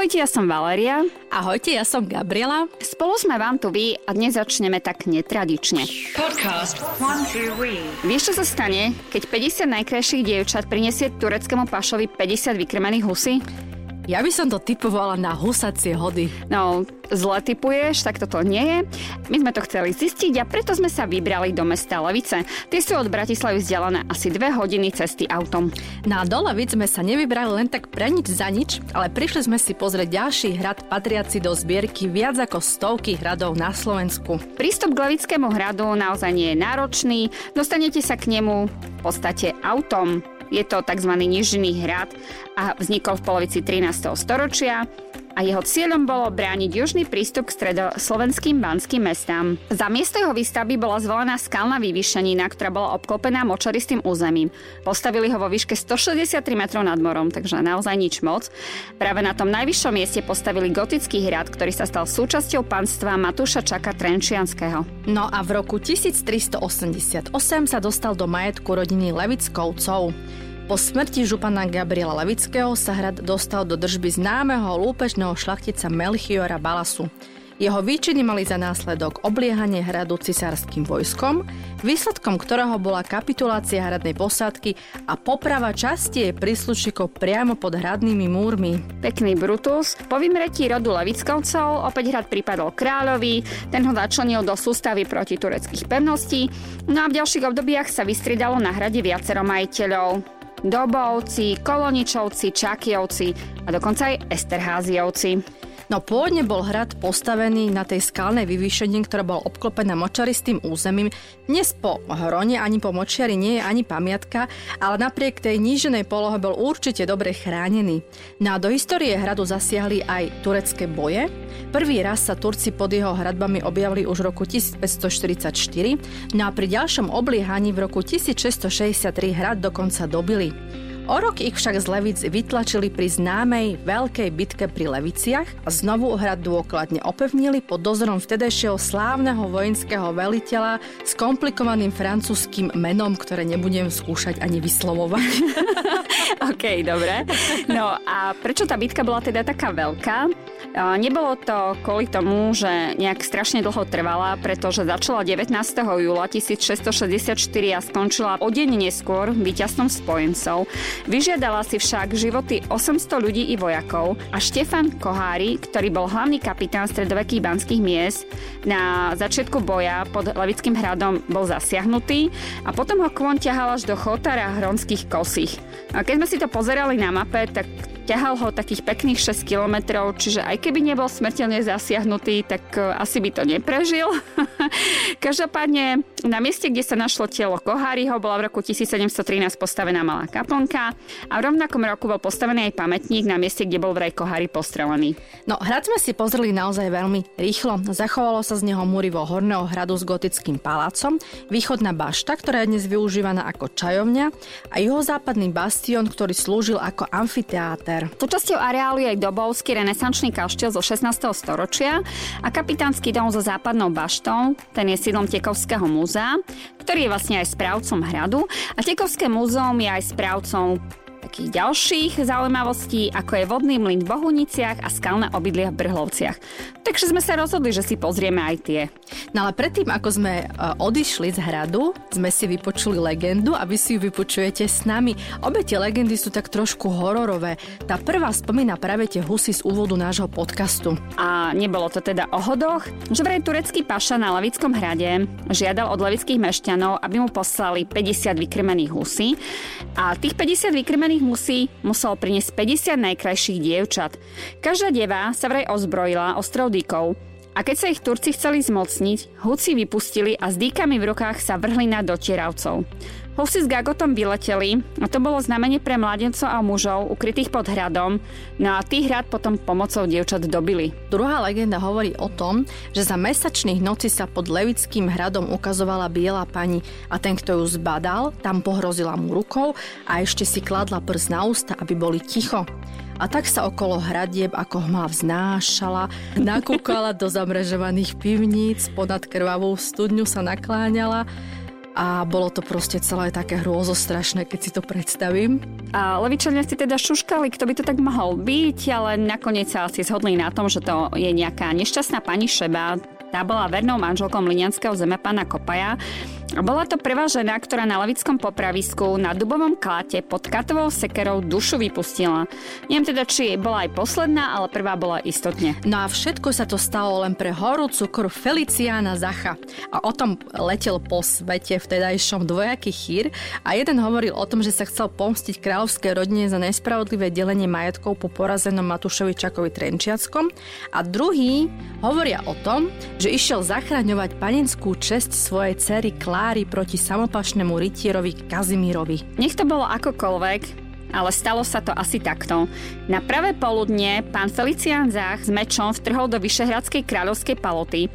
Ahojte, ja som Valeria. Ahojte, ja som Gabriela. Spolu sme vám tu vy a dnes začneme tak netradične. Podcast One, two, Vieš, čo sa stane, keď 50 najkrajších dievčat prinesie tureckému pašovi 50 vykrmených husy? Ja by som to typovala na husacie hody. No, zle typuješ, tak toto nie je. My sme to chceli zistiť a preto sme sa vybrali do mesta Levice. Tie sú od Bratislavy vzdialené asi dve hodiny cesty autom. Na do Levic sme sa nevybrali len tak pre nič za nič, ale prišli sme si pozrieť ďalší hrad patriaci do zbierky viac ako stovky hradov na Slovensku. Prístup k Levickému hradu naozaj nie je náročný, dostanete sa k nemu v podstate autom. Je to tzv. nižný hrad a vznikol v polovici 13. storočia a jeho cieľom bolo brániť južný prístup k stredoslovenským banským mestám. Za miesto jeho výstavby bola zvolená skalná vyvýšenina, ktorá bola obklopená močaristým územím. Postavili ho vo výške 163 metrov nad morom, takže naozaj nič moc. Práve na tom najvyššom mieste postavili gotický hrad, ktorý sa stal súčasťou panstva Matúša Čaka Trenčianského. No a v roku 1388 sa dostal do majetku rodiny Levickovcov. Po smrti župana Gabriela Levického sa hrad dostal do držby známeho lúpežného šlachtica Melchiora Balasu. Jeho výčiny mali za následok obliehanie hradu cisárským vojskom, výsledkom ktorého bola kapitulácia hradnej posádky a poprava časti jej príslušníkov priamo pod hradnými múrmi. Pekný Brutus. Po vymretí rodu Levickovcov opäť hrad pripadol kráľovi, ten ho začlenil do sústavy proti tureckých pevností, no a v ďalších obdobiach sa vystriedalo na hrade viacero majiteľov. Dobovci, Koloničovci, Čakiovci a dokonca aj Esterháziovci. No pôvodne bol hrad postavený na tej skalnej vyvýšení, ktorá bola obklopená močaristým územím. Dnes po hrone ani po močiari nie je ani pamiatka, ale napriek tej níženej polohe bol určite dobre chránený. No a do histórie hradu zasiahli aj turecké boje. Prvý raz sa Turci pod jeho hradbami objavili už v roku 1544, no a pri ďalšom obliehaní v roku 1663 hrad dokonca dobili. O rok ich však z Levic vytlačili pri známej veľkej bitke pri Leviciach a znovu hrad dôkladne opevnili pod dozorom vtedajšieho slávneho vojenského veliteľa s komplikovaným francúzským menom, ktoré nebudem skúšať ani vyslovovať. OK, dobre. No a prečo tá bitka bola teda taká veľká? Nebolo to kvôli tomu, že nejak strašne dlho trvala, pretože začala 19. júla 1664 a skončila o deň neskôr víťazstvom spojencov. Vyžiadala si však životy 800 ľudí i vojakov a Štefan Kohári, ktorý bol hlavný kapitán stredovekých banských miest, na začiatku boja pod Levickým hradom bol zasiahnutý a potom ho kvon ťahal až do Chotara Hronských kosích. A keď sme si to pozerali na mape, tak ťahal ho takých pekných 6 kilometrov, čiže aj keby nebol smrteľne zasiahnutý, tak e, asi by to neprežil. Každopádne na mieste, kde sa našlo telo Koháriho, bola v roku 1713 postavená malá kaplnka a v rovnakom roku bol postavený aj pamätník na mieste, kde bol vraj Kohári postrelený. No, hrad sme si pozreli naozaj veľmi rýchlo. Zachovalo sa z neho múrivo horného hradu s gotickým palácom, východná bašta, ktorá je dnes využívaná ako čajovňa a juhozápadný bastión, ktorý slúžil ako amfiteáter. Súčasťou areálu je aj dobovský renesančný kaštiel zo 16. storočia a kapitánsky dom so západnou baštou, ten je sídlom Tekovského múzea, ktorý je vlastne aj správcom hradu a Tekovské múzeum je aj správcom takých ďalších zaujímavostí, ako je vodný mlyn v Bohuniciach a skalné obydlia v Brhlovciach. Takže sme sa rozhodli, že si pozrieme aj tie. No ale predtým, ako sme e, odišli z hradu, sme si vypočuli legendu a vy si ju vypočujete s nami. Obe tie legendy sú tak trošku hororové. Tá prvá spomína práve tie husy z úvodu nášho podcastu. A nebolo to teda o hodoch, že vraj turecký paša na Lavickom hrade žiadal od levických mešťanov, aby mu poslali 50 vykrmených husy a tých 50 vykrmených musí musel priniesť 50 najkrajších dievčat. Každá deva sa vraj ozbrojila ostrou dýkou. A keď sa ich Turci chceli zmocniť, Huci vypustili a s dýkami v rukách sa vrhli na dotieravcov. Husy s Gagotom vyleteli a to bolo znamenie pre mladencov a mužov ukrytých pod hradom, no a tých hrad potom pomocou dievčat dobili. Druhá legenda hovorí o tom, že za mesačných noci sa pod Levickým hradom ukazovala biela pani a ten, kto ju zbadal, tam pohrozila mu rukou a ešte si kladla prst na ústa, aby boli ticho a tak sa okolo hradieb ako hmla vznášala, nakúkala do zamrežovaných pivníc, ponad krvavou studňu sa nakláňala a bolo to proste celé také hrôzostrašné, keď si to predstavím. A Levičania si teda šuškali, kto by to tak mohol byť, ale nakoniec sa asi zhodli na tom, že to je nejaká nešťastná pani Šeba, tá bola vernou manželkou mlinianského zemepána Kopaja. Bola to prvá žena, ktorá na levickom popravisku na dubovom kláte pod katovou sekerou dušu vypustila. Neviem teda, či bola aj posledná, ale prvá bola istotne. No a všetko sa to stalo len pre horu cukru Feliciana Zacha. A o tom letel po svete vtedajšom dvojaký chýr a jeden hovoril o tom, že sa chcel pomstiť kráľovskej rodine za nespravodlivé delenie majetkov po porazenom Matušovi Čakovi Trenčiackom a druhý hovoria o tom, že išiel zachraňovať panenskú česť svojej cery Kláry proti samopašnému rytierovi Kazimírovi. Nech to bolo akokoľvek, ale stalo sa to asi takto. Na pravé poludne pán Felicián Zach s mečom vtrhol do Vyšehradskej kráľovskej paloty.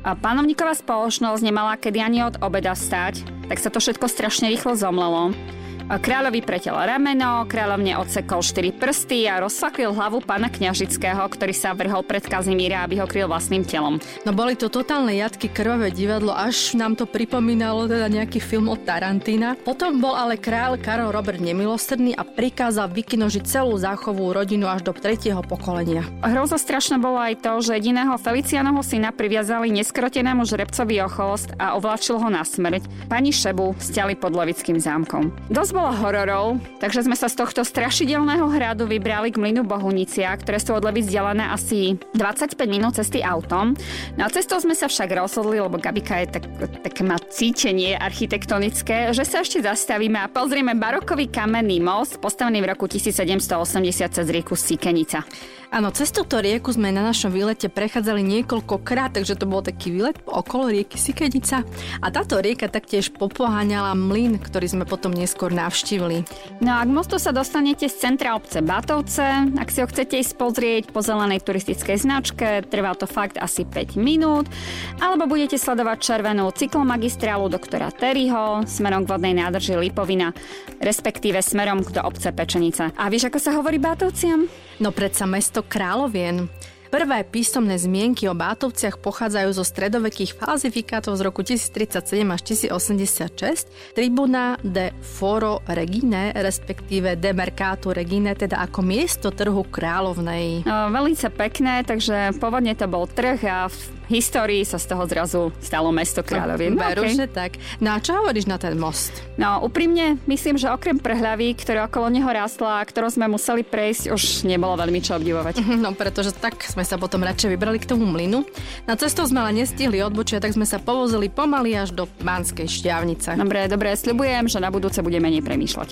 A pánovníková spoločnosť nemala kedy ani od obeda stať, tak sa to všetko strašne rýchlo zomlelo. Kráľovi pretel rameno, kráľovne odsekol štyri prsty a rozfaklil hlavu pána kňažického, ktorý sa vrhol pred Kazimíra, aby ho kryl vlastným telom. No boli to totálne jatky, krvavé divadlo, až nám to pripomínalo teda nejaký film od Tarantína. Potom bol ale kráľ Karol Robert nemilostrdný a prikázal vykinožiť celú záchovú rodinu až do tretieho pokolenia. Hrozo strašné bolo aj to, že jediného Felicianovho syna priviazali neskrotenému žrebcovi o chvost a ovlačil ho na smrť. Pani Šebu stiali pod Levickým zámkom. Dosť bolo hororov, takže sme sa z tohto strašidelného hradu vybrali k mlynu Bohunicia, ktoré sú od Levy vzdialené asi 25 minút cesty autom. No a cestou sme sa však rozhodli, lebo Gabika je tak, také má cítenie architektonické, že sa ešte zastavíme a pozrieme barokový kamenný most, postavený v roku 1780 cez rieku Sikenica. Áno, cez túto rieku sme na našom výlete prechádzali niekoľkokrát, takže to bol taký výlet okolo rieky Sikenica. A táto rieka taktiež popoháňala mlyn, ktorý sme potom neskôr navštívili. No a k mostu sa dostanete z centra obce Batovce. Ak si ho chcete ísť pozrieť po zelenej turistickej značke, trvá to fakt asi 5 minút. Alebo budete sledovať červenú cyklomagistrálu doktora Terryho smerom k vodnej nádrži Lipovina, respektíve smerom do obce Pečenice. A vieš, ako sa hovorí Batovciam? No predsa mesto Královien. Prvé písomné zmienky o Bátovciach pochádzajú zo stredovekých falzifikátov z roku 1037 až 1086 Tribuna de Foro Regine, respektíve de Mercato Regine, teda ako miesto trhu kráľovnej. No, veľmi pekné, takže pôvodne to bol trh a histórii sa z toho zrazu stalo mesto kráľovie. No, Veru, okay. že tak. No a čo hovoríš na ten most? No úprimne, myslím, že okrem prehľavy, ktorá okolo neho rástla a ktorú sme museli prejsť, už nebolo veľmi čo obdivovať. No pretože tak sme sa potom radšej vybrali k tomu mlynu. Na cestou sme ale nestihli odbočiť, tak sme sa povozili pomaly až do Banskej šťavnice. Dobre, dobre, sľubujem, že na budúce bude menej premýšľať.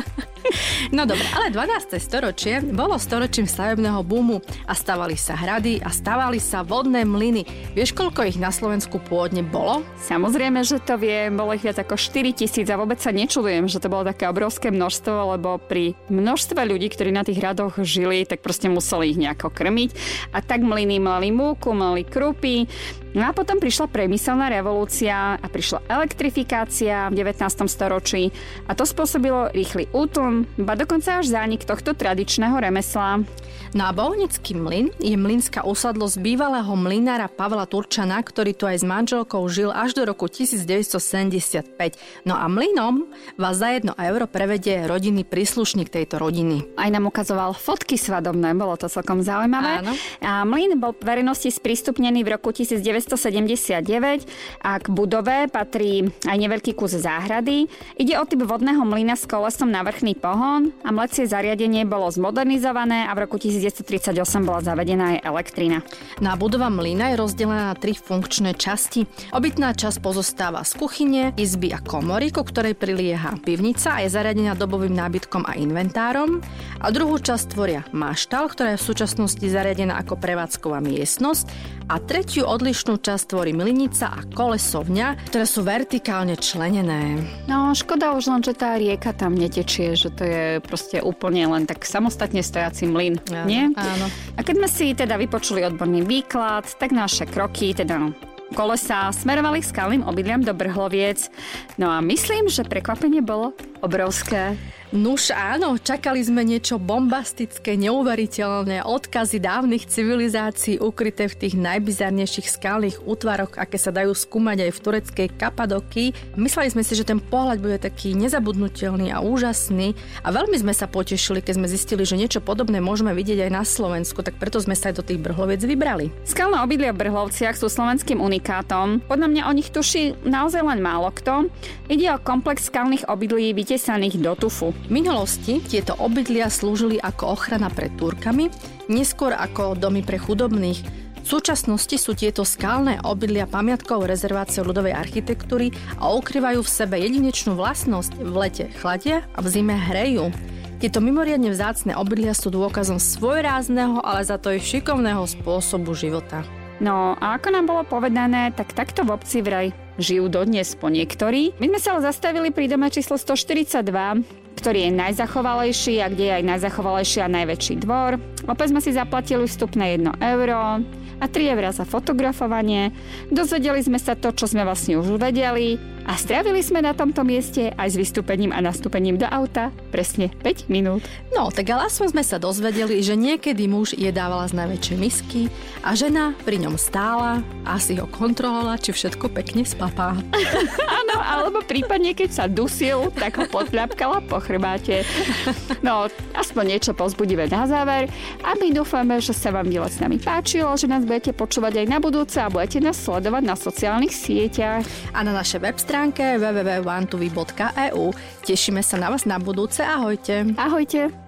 no dobre, ale 12. storočie bolo storočím stavebného boomu a stavali sa hrady a stavali sa vodné mlyny. Vieš, koľko ich na Slovensku pôvodne bolo? Samozrejme, že to vie, bolo ich viac ako 4 tisíc a vôbec sa nečudujem, že to bolo také obrovské množstvo, lebo pri množstve ľudí, ktorí na tých hradoch žili, tak proste museli ich nejako krmiť a tak mlyny mali múku, mali krupy. No a potom prišla priemyselná revolúcia a prišla elektrifikácia v 19. storočí a to spôsobilo rýchly útlm, ba dokonca až zánik tohto tradičného remesla. No a Bohunický mlyn je mlynská usadlosť bývalého mlynára Pavla Turčana, ktorý tu aj s manželkou žil až do roku 1975. No a mlynom vás za jedno euro prevedie rodinný príslušník tejto rodiny. Aj nám ukazoval fotky svadobné, bolo to celkom zaujímavé. Áno. A mlyn bol verejnosti sprístupnený v roku 1979 a k budove patrí aj neveľký kus záhrady. Ide o typ vodného mlyna s kolesom na vrchný pohon a mlecie zariadenie bolo zmodernizované a v roku 1938 bola zavedená aj elektrina. Na budova mlyna je rozdelená na tri funkčné časti. Obytná časť pozostáva z kuchyne, izby a komory, ku ktorej prilieha pivnica a je zariadená dobovým nábytkom a inventárom. A druhú časť tvoria maštal, ktorá je v súčasnosti zariadená ako prevádzková miestnosť a tretiu odlišnú časť tvorí mlynica a kolesovňa, ktoré sú vertikálne členené. No, škoda už len, že tá rieka tam netečie, že to je proste úplne len tak samostatne stojací mlyn, Áno, nie? áno. A keď sme si teda vypočuli odborný výklad, tak naše kroky, teda kolesa, smerovali k skalným obydliam do Brhloviec. No a myslím, že prekvapenie bolo obrovské. Nuž áno, čakali sme niečo bombastické, neuveriteľné, odkazy dávnych civilizácií ukryté v tých najbizarnejších skalných útvaroch, aké sa dajú skúmať aj v tureckej Kapadoky. Mysleli sme si, že ten pohľad bude taký nezabudnutelný a úžasný a veľmi sme sa potešili, keď sme zistili, že niečo podobné môžeme vidieť aj na Slovensku, tak preto sme sa aj do tých Brhloviec vybrali. Skalné obydlia v Brhlovciach sú slovenským unikátom. Podľa mňa o nich tuší naozaj len málo kto. Ide o komplex skalných obydlí vytesaných do tufu. V minulosti tieto obydlia slúžili ako ochrana pred Turkami, neskôr ako domy pre chudobných. V súčasnosti sú tieto skalné obydlia pamiatkou rezerváciou ľudovej architektúry a ukrývajú v sebe jedinečnú vlastnosť. V lete chladia a v zime hrejú. Tieto mimoriadne vzácne obydlia sú dôkazom svojrázneho, ale za to aj šikovného spôsobu života. No a ako nám bolo povedané, tak takto v obci vraj žijú dodnes po niektorí. My sme sa ale zastavili pri dome číslo 142, ktorý je najzachovalejší a kde je aj najzachovalejší a najväčší dvor. Opäť sme si zaplatili vstupné 1 euro a 3 eurá za fotografovanie. Dozvedeli sme sa to, čo sme vlastne už vedeli a strávili sme na tomto mieste aj s vystúpením a nastúpením do auta presne 5 minút. No, tak ale aspoň sme sa dozvedeli, že niekedy muž jedávala z najväčšej misky a žena pri ňom stála a si ho kontrolovala, či všetko pekne spapá. Áno, alebo prípadne, keď sa dusil, tak ho podľapkala po chrbáte. No, aspoň niečo pozbudivé na záver a my dúfame, že sa vám dielo s nami páčilo, že nás budete počúvať aj na budúce a budete nás sledovať na sociálnych sieťach. A na našej web stránke www.wantuvi.eu. Tešíme sa na vás na budúce. Ahojte. Ahojte.